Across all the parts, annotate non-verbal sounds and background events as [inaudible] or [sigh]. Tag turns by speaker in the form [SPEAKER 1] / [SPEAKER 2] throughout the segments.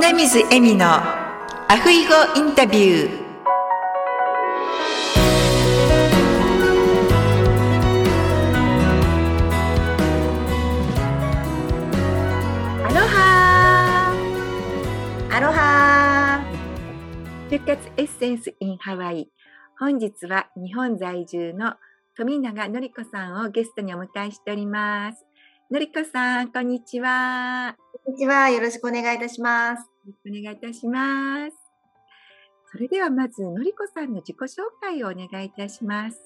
[SPEAKER 1] 米水恵美のアフイゴインタビュー。アロハアロハ復活エッセンス in ハワイ。本日は日本在住の富永のりこさんをゲストにお迎えしております。のりこさんこんにちは。
[SPEAKER 2] こんにちは。よろしくお願いいたします。
[SPEAKER 1] よろしくお願いいたします。それではまず、のりこさんの自己紹介をお願いいたします。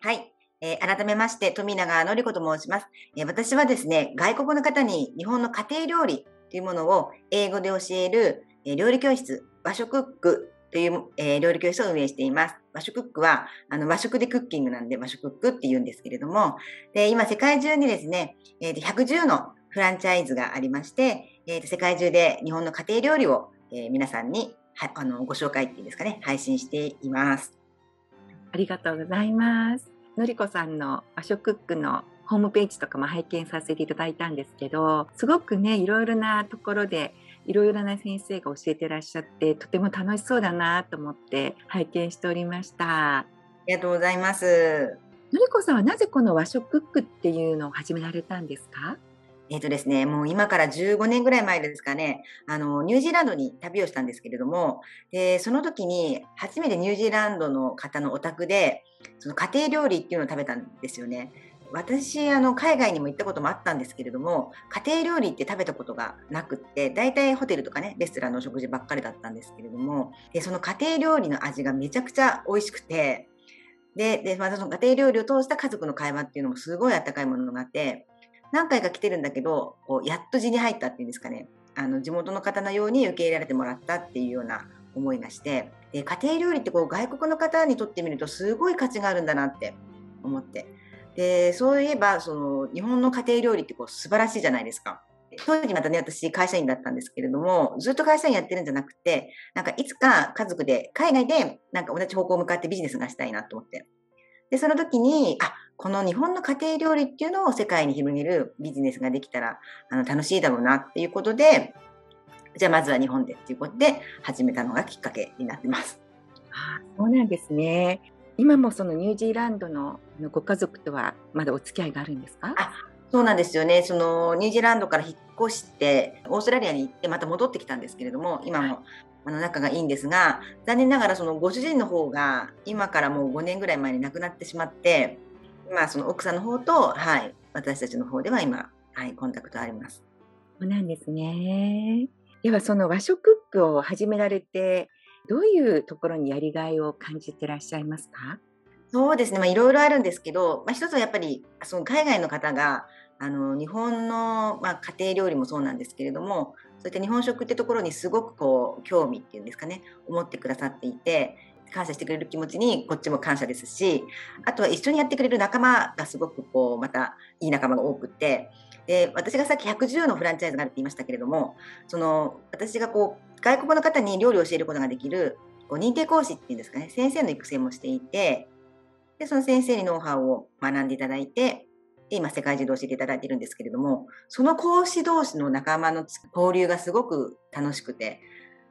[SPEAKER 2] はい。えー改めまして、富永のりこと申します、えー私はですね、外国の方に日本の家庭料理というものを英語で教える、えー料理教室、和食クックという、えー料理教室を運営しています。和食クックはあの和食でクッキングなんで和食クックって言うんですけれども、で今世界中にですね、えー110のフランチャイズがありまして、えーと世界中で日本の家庭料理を、えー皆さんにはあのご紹介っていうんですかね、配信しています。
[SPEAKER 1] ありがとうございます。のりこさんの和食クックのホームページとかも拝見させていただいたんですけど、すごくね、いろいろなところで、いろいろな先生が教えてらっしゃって、とても楽しそうだなと思って拝見しておりました。
[SPEAKER 2] ありがとうございます。
[SPEAKER 1] のりこさんはなぜこの和食クックっていうのを始められたんですか？
[SPEAKER 2] えっ、とですね、もう今から15年ぐらい前ですかね、あの、ニュージーランドに旅をしたんですけれども、で、その時に初めてニュージーランドの方のお宅で、その家庭料理っていうのを食べたんですよね。私、あの、海外にも行ったこともあったんですけれども、家庭料理って食べたことがなくって、大体ホテルとかね、レストランの食事ばっかりだったんですけれども、で、その家庭料理の味がめちゃくちゃ美味しくて、で、で、またその家庭料理を通した家族の会話っていうのもすごいあったかいものがあって、何回か来てるんだけど、こうやっと地に入ったっていうんですかね、あの地元の方のように受け入れられてもらったっていうような思いがして、で家庭料理ってこう外国の方にとってみるとすごい価値があるんだなって思って。で、そういえば、その日本の家庭料理ってこう素晴らしいじゃないですか。当時またね、私会社員だったんですけれども、ずっと会社員やってるんじゃなくて、なんかいつか家族で、海外でなんか同じ方向を向かってビジネスがしたいなと思って。で、その時に、あ、この日本の家庭料理っていうのを世界に広げるビジネスができたらあの楽しいだろうなっていうことで、じゃあまずは日本でっていうことで始めたのがきっかけになってます。
[SPEAKER 1] あそうなんですね。今もそのニュージーランドのご家族とはまだお付き合いがあるんですか？
[SPEAKER 2] あそうなんですよね。そのニュージーランドから引っ越して、オーストラリアに行ってまた戻ってきたんですけれども、今もあの仲がいいんですが、残念ながらそのご主人の方が今からもう5年ぐらい前に亡くなってしまって、今その奥さんの方と、はい、私たちの方では今、はい、コンタクトあります。
[SPEAKER 1] そうなんですね。ではその和食クックを始められて、どういうところにやりがいを感じてらっしゃいますか？
[SPEAKER 2] そうですね、まあ、いろいろあるんですけど、まあ、一つはやっぱりその海外の方があの日本の、まあ、家庭料理もそうなんですけれどもそういった日本食ってところにすごくこう興味っていうんですかね思ってくださっていて感謝してくれる気持ちにこっちも感謝ですしあとは一緒にやってくれる仲間がすごくこうまたいい仲間が多くてで私がさっき110のフランチャイズがあるって言いましたけれどもその私がこう外国の方に料理を教えることができるこう認定講師っていうんですかね先生の育成もしていてで、その先生にノウハウを学んでいただいて、で今世界中で教えていただいているんですけれども、その講師同士の仲間の交流がすごく楽しくて、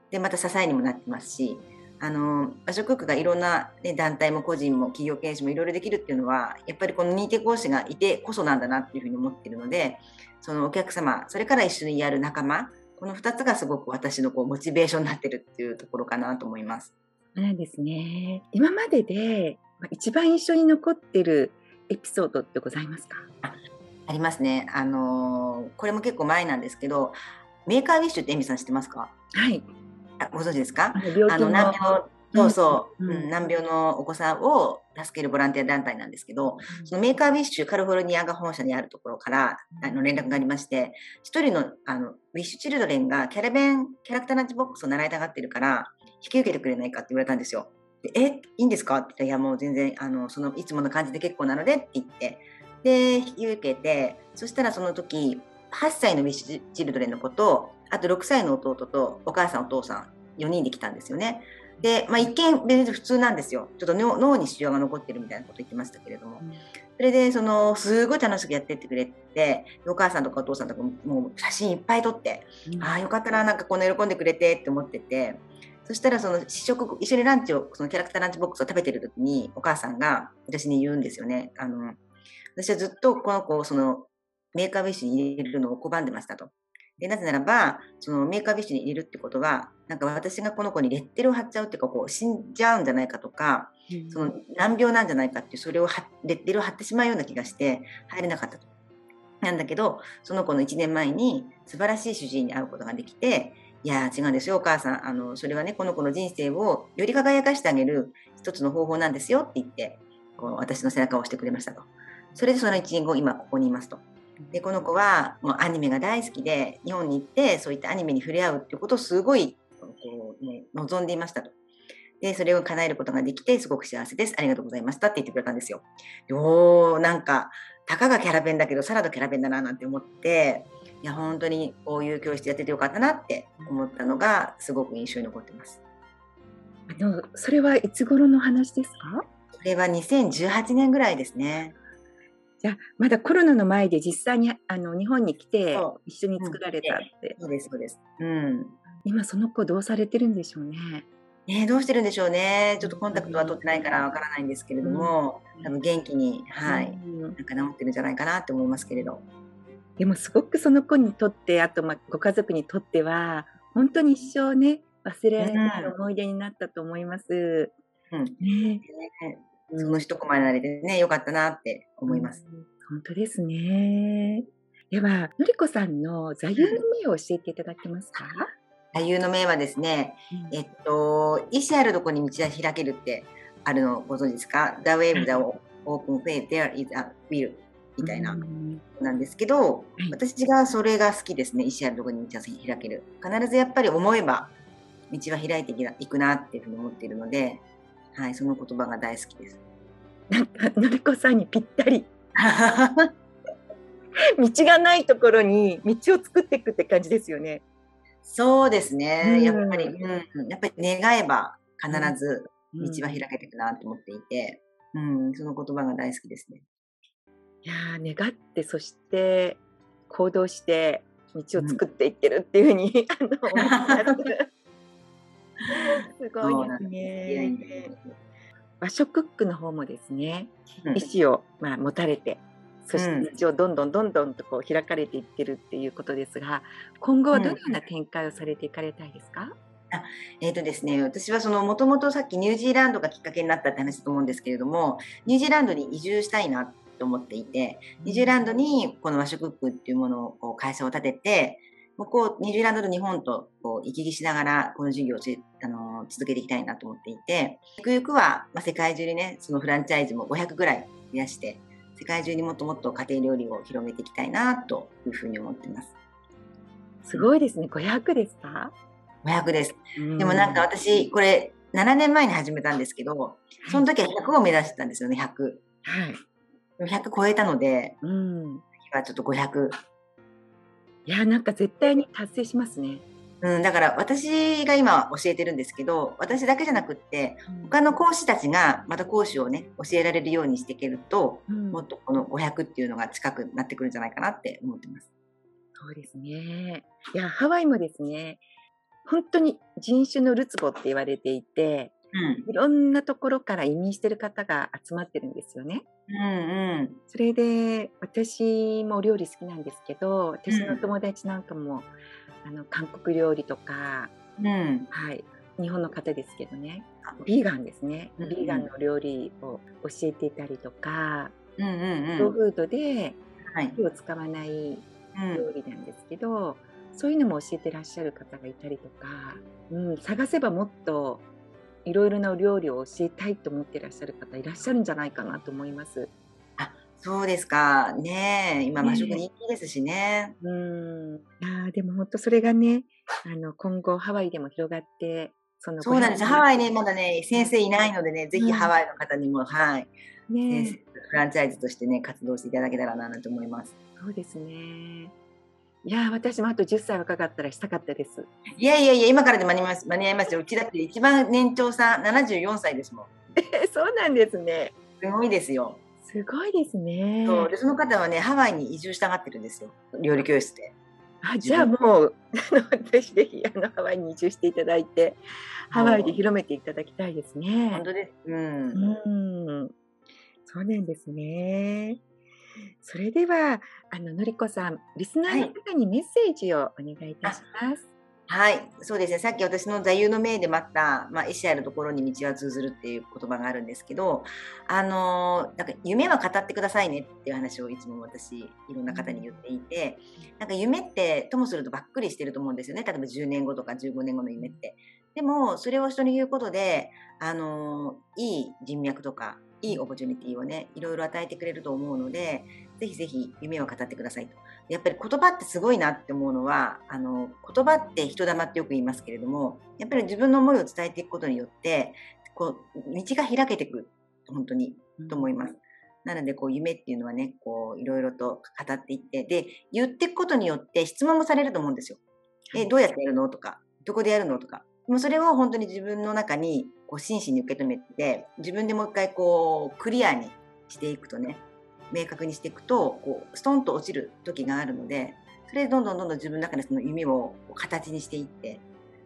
[SPEAKER 2] で、また支えにもなってますし、あの、和食クがいろんな、ね、団体も個人も企業経営者もいろいろできるっていうのは、やっぱりこの認定講師がいてこそなんだなっていうふうに思っているので、そのお客様、それから一緒にやる仲間、この2つがすごく私のこうモチベーションになってるっていうところかなと思います。
[SPEAKER 1] そうですね。今までで一番印象に残ってるエピソードってございますか？
[SPEAKER 2] ありますね。あのーこれも結構前なんですけど、メーカーウィッシュってエミさん知ってますか？
[SPEAKER 1] はい。
[SPEAKER 2] あご存知ですか？
[SPEAKER 1] あの
[SPEAKER 2] 難病そうそう、
[SPEAKER 1] うん。
[SPEAKER 2] うん。難病のお子さんを助けるボランティア団体なんですけど、そのメーカーウィッシュカリフォルニアが本社にあるところからあの連絡がありまして、一人のあのウィッシュチルドレンがキャラ弁、キャラクターランチボックスを習いたがってるから、引き受けてくれないかって言われたんですよ。でえ、いいんですか？って言ったら、いやもう全然、あの、そのいつもの感じで結構なのでって言って、で、引き受けて、そしたらその時、8歳のウィッシュチルドレンの子と、あと6歳の弟とお母さんお父さん4人で来たんですよね。で、まあ、一見別に普通なんですよ。ちょっと脳に腫瘍が残ってるみたいなこと言ってましたけれども、それでそのすごい楽しくやってってくれてお母さんとかお父さんとかもう写真いっぱい撮って、うん、ああよかったななんかこんな喜んでくれてって思っててそしたらその試食一緒にランチをそのキャラクターランチボックスを食べてる時にお母さんが私に言うんですよね。あの私はずっとこの子をその Make-A-Wish に入れるのを拒んでましたと。でなぜならばその Make-A-Wish に入れるってことはなんか私がこの子にレッテルを貼っちゃうっていうかこう死んじゃうんじゃないかとか、うん、その難病なんじゃないかっていうそれをレッテルを貼ってしまうような気がして入れなかったと。なんだけどその子の1年前に素晴らしい主治医に会うことができていや違うんですよお母さんあのそれはねこの子の人生をより輝かしてあげる一つの方法なんですよって言ってこう私の背中を押してくれましたと。それでその1年後今ここにいますと。でこの子はもうアニメが大好きで日本に行ってそういったアニメに触れ合うっていうことをすごいこう、ね、望んでいましたと。でそれを叶えることができてすごく幸せですありがとうございましたって言ってくれたんですよ。でおなんかたかがキャラ弁だけどサラダキャラ弁だななんて思っていや本当にこういう教室やっててよかったなって思ったのがすごく印象に残ってます。
[SPEAKER 1] あのそれはいつ頃の話ですか？
[SPEAKER 2] それは2018年ぐらいですね。
[SPEAKER 1] じゃあまだコロナの前で実際にあの日本に来て一緒に作られたって。
[SPEAKER 2] そうですそうです。うん。
[SPEAKER 1] 今その子どうされてるんでしょうね。
[SPEAKER 2] ねどうしてるんでしょうね。ちょっとコンタクトは取ってないからわからないんですけれども、うん、多分元気にはい、うん、なんか治ってるんじゃないかなって思いますけれど。
[SPEAKER 1] でもすごくその子にとってあとまあご家族にとっては本当に一生ね忘れない思い出になったと思います。
[SPEAKER 2] うん、ねその一コマになれてね、よかったなって思います。
[SPEAKER 1] 本当ですね。では、のりこさんの座右の銘を教えていただけますか？
[SPEAKER 2] 座右の銘はですね、うん、えっと、意志あるとこに道は開けるってあるのご存知ですか ?The way the open way, there is a will みたいな、なんですけど、私がそれが好きですね。意志あるとこに道は開ける。必ずやっぱり思えば道は開いていくなっていうふうに思っているので、はい、その言葉が大好きです。
[SPEAKER 1] なんかのりこさんにぴったり。道がないところに道を作っていくって感じですよね。
[SPEAKER 2] そうですね。やっぱり、うん、やっぱり願えば必ず道は開けていくなと思っていて、うん、うん、その言葉が大好きですね。
[SPEAKER 1] いや願ってそして行動して道を作っていってるっていうふうに、うん、[laughs] あのす。ごいですね。[laughs] 和食クックの方もですね、うん、意思を、まあ、持たれてそして道をどんどんどんどんとこう開かれていってるっていうことですが今後はどのような展開をされていかれたいですか、うん
[SPEAKER 2] あえーとですね、私はそのもともとさっきニュージーランドがきっかけになったって話だと思うんですけれどもニュージーランドに移住したいなと思っていてニュージーランドにこの和食クックっていうものをこう会社を立てて向こうニュージーランドと日本とこう行き来しながらこの授業をあの続けていきたいなと思っていてゆくゆくは、まあ、世界中にねそのフランチャイズも500ぐらい増やして世界中にもっともっと家庭料理を広めていきたいなというふうに思ってます。
[SPEAKER 1] すごいですね。500ですか
[SPEAKER 2] ?500 です。でもなんか私、これ7年前に始めたんですけど、その時は100を目指してたんですよね、100。はい。100超えたので、うん、今ちょっと500
[SPEAKER 1] いやなんか絶対に達成しますね。
[SPEAKER 2] うん、だから私が今教えてるんですけど私だけじゃなくって他の講師たちがまた講師をね教えられるようにしていけると、うん、もっとこの500っていうのが近くなってくるんじゃないかなって思ってます。
[SPEAKER 1] そうですね。いやハワイもですね本当に人種のるつぼって言われていてうん、いろんなところから移民してる方が集まってるんですよね。うんうん、それで私も料理好きなんですけど私の友達なんかも、うん、あの韓国料理とか、うん、はい、日本の方ですけどね。ビーガンですね、うんうん、ビーガンの料理を教えていたりとか、うんうんうん、フードで火を使わない料理なんですけど、そういうのも教えてらっしゃる方がいたりとか、うん、探せばもっといろいろな料理を教えたいと思っていらっしゃる方いらっしゃるんじゃないかなと思います。
[SPEAKER 2] あそうですか。ね今、和食人気ですしね。
[SPEAKER 1] うん。あでも本当それがね、あの、今後ハワイでも広がって、
[SPEAKER 2] そのそうなんです。ハワイね、まだね、先生いないのでね、ぜひハワイの方にも、はい。ねフランチャイズとしてね、活動していただけたらなと思います。
[SPEAKER 1] そうですね。いや私もあと10歳若かったらしたかったです。
[SPEAKER 2] いやいやいや、今からで間に合います間に合いますよ。うちだって一番年長さん74歳ですもん。
[SPEAKER 1] え [laughs] そうなんですね。
[SPEAKER 2] すごいですよ。
[SPEAKER 1] すごいですね。
[SPEAKER 2] そうでその方はね、ハワイに移住したがってるんですよ。料理教室で。
[SPEAKER 1] あじゃあもうあの私ぜひあのハワイに移住していただいてハワイで広めていただきたいですね。
[SPEAKER 2] 本当です。うん。
[SPEAKER 1] うん。そうなんですね。それでは、あの、のりこさん、リスナーの方にメッセージをお願いいたします。
[SPEAKER 2] はい、はいそうですね。さっき私の座右の銘でもあった、まあ、意志あるところに道は通ずるっていう言葉があるんですけど、あのなんか夢は語ってくださいねっていう話をいつも私、いろんな方に言っていて、なんか夢ってともするとばっくりしてると思うんですよね。例えば10年後とか15年後の夢って。でも、それを人に言うことで、あのいい人脈とか、いいオポチュニティをね、いろいろ与えてくれると思うので、ぜひぜひ夢を語ってくださいと。やっぱり言葉ってすごいなって思うのは、あの、言葉って人玉ってよく言いますけれども、やっぱり自分の思いを伝えていくことによって、こう、道が開けていく、本当に、と思います。なので、こう、夢っていうのはね、こう、いろいろと語っていって、で、言っていくことによって質問もされると思うんですよ。え、どうやってやるの？とか、どこでやるの？とか。もうそれを本当に自分の中にこう真摯に受け止めて自分でもう一回こうクリアにしていくとね明確にしていくとこうストンと落ちる時があるのでそれでどんどんどんどん自分の中でその夢を形にしていって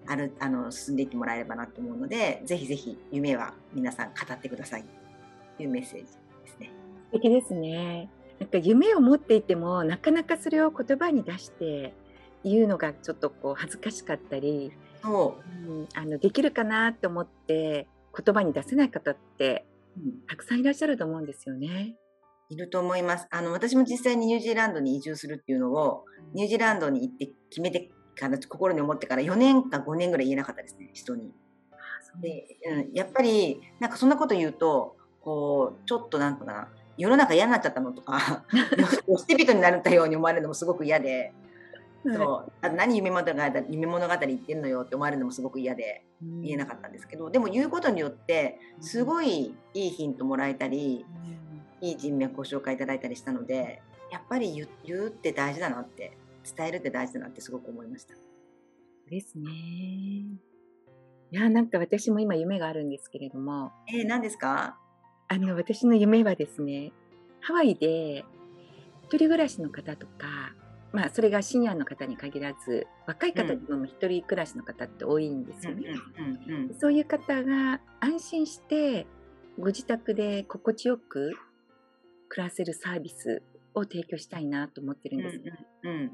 [SPEAKER 2] あるあの進んでいってもらえればなと思うのでぜひぜひ夢は皆さん語ってくださいというメッセージですね。
[SPEAKER 1] 素敵ですね。なんか夢を持っていてもなかなかそれを言葉に出して言うのがちょっとこう恥ずかしかったり
[SPEAKER 2] そ
[SPEAKER 1] う、うん、あのできるかなって思って言葉に出せない方って、うん、たくさんいらっしゃると思うんですよね。
[SPEAKER 2] いると思います。あの私も実際にニュージーランドに移住するっていうのを、ニュージーランドに行って決めてから心に思ってから4年か5年ぐらい言えなかったですね人に。で、うん、やっぱりなんかそんなこと言うとこうちょっとなんかな世の中嫌になっちゃったのとか捨て [laughs] 人になったように思われるのもすごく嫌でそうあ何夢物語夢物語言ってんのよって思われるのもすごく嫌で言えなかったんですけど、でも言うことによってすごいいいヒントもらえたり、いい人脈ご紹介いただいたりしたのでやっぱり言言うって大事だなって伝えるって大事だなってすごく思いました。
[SPEAKER 1] ですね。いやなんか私も今夢があるんですけれども。
[SPEAKER 2] えー、何ですか？
[SPEAKER 1] あの私の夢はですねハワイで一人暮らしの方とかまあ、それがシニアの方に限らず若い方でも一人暮らしの方って多いんですよね。そういう方が安心してご自宅で心地よく暮らせるサービスを提供したいなと思ってるんです。うんうんうん、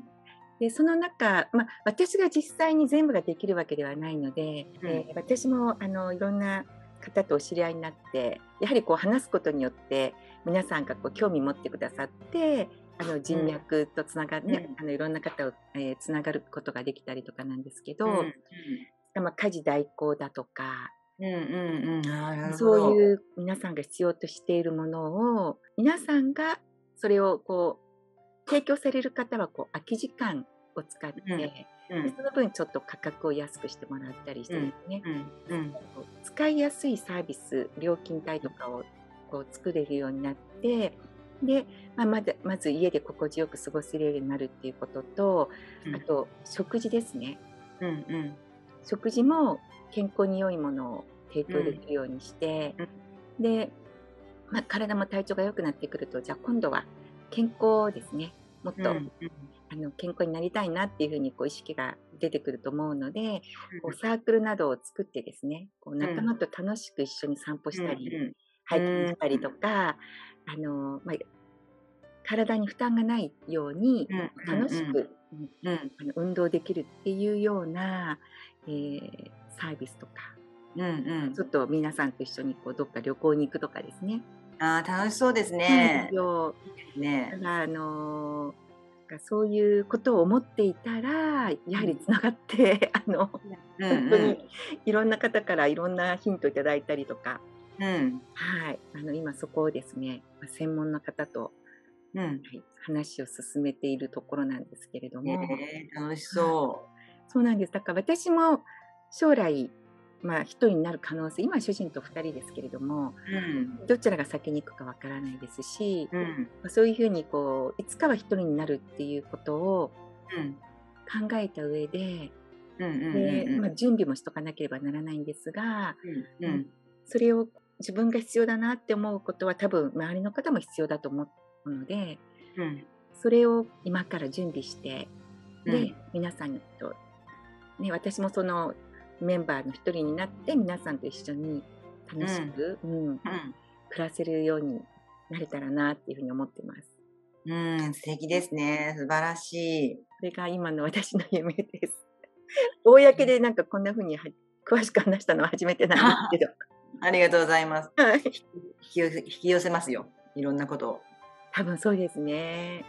[SPEAKER 1] でその中、まあ、私が実際に全部ができるわけではないので、うん、えー、私もあのいろんな方とお知り合いになってやはりこう話すことによって皆さんがこう興味持ってくださってあの人脈とつながって、うん、あのいろんな方を、えー、つながることができたりとかなんですけど、うんうん、まあ、家事代行だとか、うんうんうん、そういう皆さんが必要としているものを皆さんがそれをこう提供される方はこう空き時間を使って、うん、その分ちょっと価格を安くしてもらったりしてですね、うん。うん、使いやすいサービス料金帯とかをこう作れるようになってで、まあ、まずまず家で心地よく過ごせるようになるっていうことと、うん、あと食事ですね、うんうん、食事も健康に良いものを提供できるようにして、うん、で、まあ、体も体調が良くなってくるとじゃあ今度は健康ですね。もっと、うんうん、あの健康になりたいなっていうふうにこう意識が出てくると思うので、こうサークルなどを作ってですねこう仲間と楽しく一緒に散歩したり、ハイキングしたりとか、あの、まあ、体に負担がないように楽しく、うん、あの運動できるっていうような、えー、サービスとか、うんうん、ちょっと皆さんと一緒にこうどっか旅行に行くとかですね。
[SPEAKER 2] あ楽しそうですね。
[SPEAKER 1] ね。あのそういうことを思っていたらやはりつながって、[laughs] あの、うんうん、本当にいろんな方からいろんなヒントいただいたりとか、うん、はい、あの今そこをですね専門の方と、うん。はい、話を進めているところなんですけれども、
[SPEAKER 2] えー、楽しそう、
[SPEAKER 1] そうなんです。だから私も将来まあ、一人になる可能性今主人と2人ですけれども、うん、どちらが先に行くかわからないですし、うん、そういうふうにこういつかは一人になるっていうことを考えた上で、で
[SPEAKER 2] うん
[SPEAKER 1] まあ、準備もしとかなければならないんですが、
[SPEAKER 2] うん。うん。
[SPEAKER 1] それを自分が必要だなって思うことは多分周りの方も必要だと思うので、
[SPEAKER 2] うん。
[SPEAKER 1] それを今から準備して、で、
[SPEAKER 2] うん。
[SPEAKER 1] 皆さんと、ね、私もそのメンバーの一人になって皆さんと一緒に楽しく、うん
[SPEAKER 2] うん
[SPEAKER 1] 暮らせるようになれたらなっていうふうに思ってます。
[SPEAKER 2] うん、素敵ですね。素晴らしい。
[SPEAKER 1] これが今の私の夢です。公でなんかこんなふうには詳しく話したのは初めてなんですけど。[laughs]
[SPEAKER 2] ありがとうございます。
[SPEAKER 1] はい
[SPEAKER 2] 引き寄せ引き寄せますよ。いろんなことを。
[SPEAKER 1] 多分そうですね。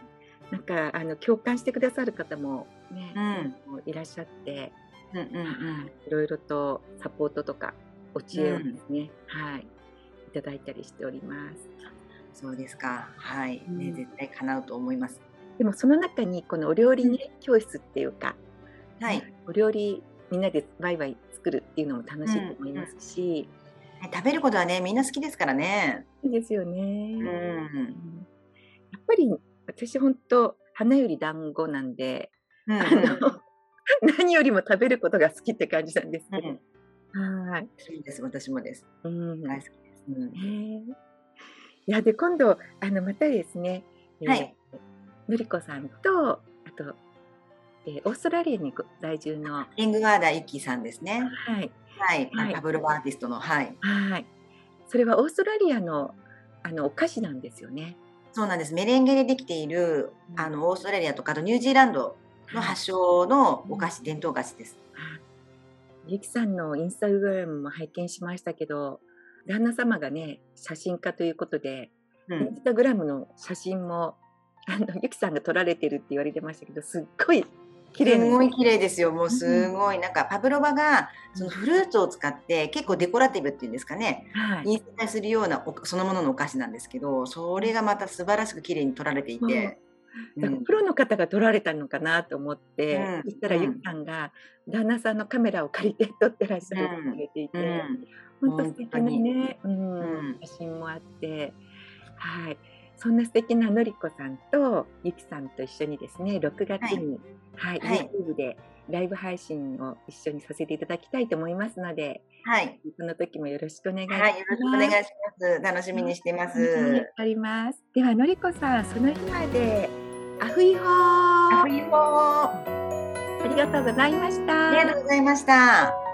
[SPEAKER 1] なんかあの共感してくださる方もね、
[SPEAKER 2] うん
[SPEAKER 1] いらっしゃって、
[SPEAKER 2] うんうんうん。
[SPEAKER 1] いろいろとサポートとかお知恵をですね、はい、いただいたりしております。
[SPEAKER 2] そうですか。はい。
[SPEAKER 1] うん
[SPEAKER 2] ね、絶対叶うと思います。
[SPEAKER 1] でもその中にこのお料理ね、教室っていうか、
[SPEAKER 2] はい。
[SPEAKER 1] お料理みんなでワイワイ作るっていうのも楽しいと思いますし、
[SPEAKER 2] ね食べることはね、みんな好きですからね。
[SPEAKER 1] いいですよね。
[SPEAKER 2] うん。
[SPEAKER 1] うんやっぱり私本当花より団子なんで、
[SPEAKER 2] うん
[SPEAKER 1] あの何よりも食べることが好きって感じなんですけど。
[SPEAKER 2] うん。
[SPEAKER 1] はい。
[SPEAKER 2] そうです。私もです。
[SPEAKER 1] うん。
[SPEAKER 2] 大好きです。うん。
[SPEAKER 1] いやで今度あのまたですね、えー
[SPEAKER 2] はい
[SPEAKER 1] のりこさんとあと、えーオーストラリアにご在住の
[SPEAKER 2] リングガーダーユキさんですね。
[SPEAKER 1] はい
[SPEAKER 2] はい。
[SPEAKER 1] はい
[SPEAKER 2] パブロバアーティストの。はい。
[SPEAKER 1] はいそれはオーストラリアのあのお菓子なんですよね。
[SPEAKER 2] そうなんです。メレンゲでできている、あの、オーストラリアとか、あとニュージーランドの発祥のお菓子、伝統菓子です。
[SPEAKER 1] はいゆきさんのインスタグラムも拝見しましたけど旦那様がね写真家ということで、イン
[SPEAKER 2] うん。
[SPEAKER 1] スタグラムの写真もあのゆきさんが撮られてるって言われてましたけどすっごい綺麗な
[SPEAKER 2] すごい綺麗ですよ。もうすごい、なんかパブロバがそのフルーツを使って結構デコラティブっていうんですかね。
[SPEAKER 1] はい。
[SPEAKER 2] インスタするようなおそのもののお菓子なんですけど、それがまた素晴らしく綺麗に撮られていて。うん。
[SPEAKER 1] プロの方が撮られたのかなと思って、
[SPEAKER 2] うん。
[SPEAKER 1] そしたら
[SPEAKER 2] うん。
[SPEAKER 1] ゆきさんが旦那さんのカメラを借りて撮ってらっしゃるって言われていて、
[SPEAKER 2] うん。
[SPEAKER 1] 本当素敵なね、うん
[SPEAKER 2] うん
[SPEAKER 1] 写真もあって、はい、そんな素敵なのりこさんとゆきさんと一緒にですね6月に、はい
[SPEAKER 2] はい
[SPEAKER 1] YouTube でライブ配信を一緒にさせていただきたいと思いますので
[SPEAKER 2] はい。
[SPEAKER 1] その時もよろしくお願いします。
[SPEAKER 2] はい。よろしくお願いします。楽しみにしてます。
[SPEAKER 1] はいあります。ではのりこさんその日までアフイホー
[SPEAKER 2] ありがとう
[SPEAKER 1] ありがとうございました。
[SPEAKER 2] ございました。